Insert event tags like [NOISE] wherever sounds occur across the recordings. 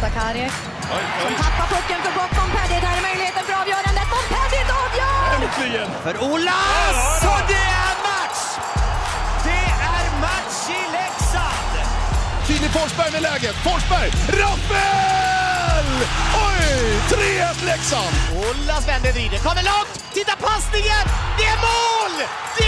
Montakarik. Som tappar pucken för gott. Montpellier, där är möjligheten för avgörandet. Montpellier avgör! Äntligen! För Olas! Och det är match! Det är match i Leksand! Filip Forsberg med läget. Forsberg! Rappel! Oj! 3-1 Leksand! Olas vänder, vrider, kommer långt! Titta passningen! Det är mål! Det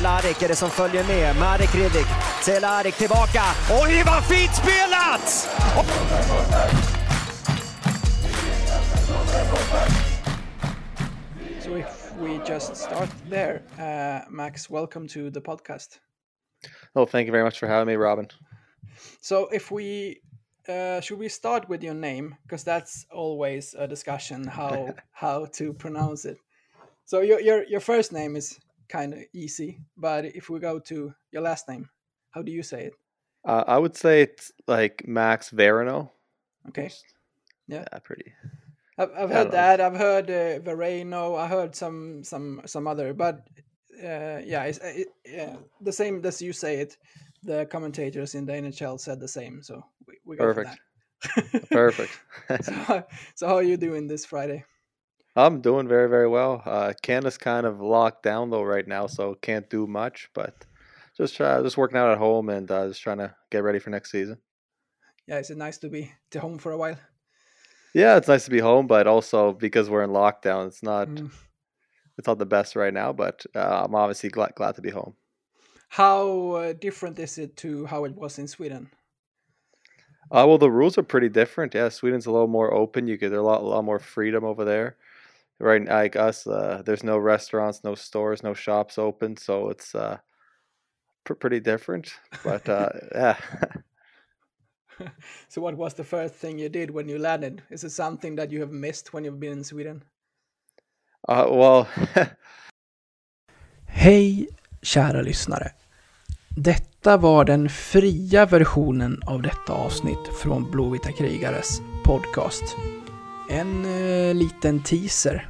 Cehlárik är det som följer med. Marek Hrivik. Cehlárik tillbaka. Oj, vad fint spelat! So if we just start there, uh, Max, welcome to the podcast. Oh, thank you very much for having me, Robin. So if we uh, should we start with your name because that's always a discussion how [LAUGHS] how to pronounce it. So your your your first name is kind of easy, but if we go to your last name, how do you say it? Uh, I would say it's like Max Verano. Okay, Yeah. Yeah, pretty. I've, I've heard don't know. that. I've heard uh, Vereno. I heard some some some other, but uh, yeah, it's uh, it, yeah, the same as you say it. The commentators in the NHL said the same, so we, we go Perfect. for that. [LAUGHS] Perfect. so, so how are you doing this Friday? I'm doing very, very well. Uh, Canada's kind of locked down though right now, so can't do much. But just try, just working out at home and uh, just trying to get ready for next season. Yeah, is it nice to be to home for a while? Yeah, it's nice to be home, but also because we're in lockdown, it's not Mm. it's not the best right now. But uh, I'm obviously glad glad to be home. How uh, different is it to how it was in Sweden? Uh, well, the rules are pretty different. Yeah, Sweden's a little more open. You get a lot, a lot more freedom over there. Right, like us, uh, there's no restaurants, no stores, no shops open, so it's uh, pr- pretty different. But uh, [LAUGHS] yeah, [LAUGHS] So, what was the first thing you did when you landed? Is it something that you have missed when you've been in Sweden? uh, well, [LAUGHS] Hej kära lyssnare. Detta var den fria versionen av detta avsnitt från Blåvita krigares podcast. En eh, liten teaser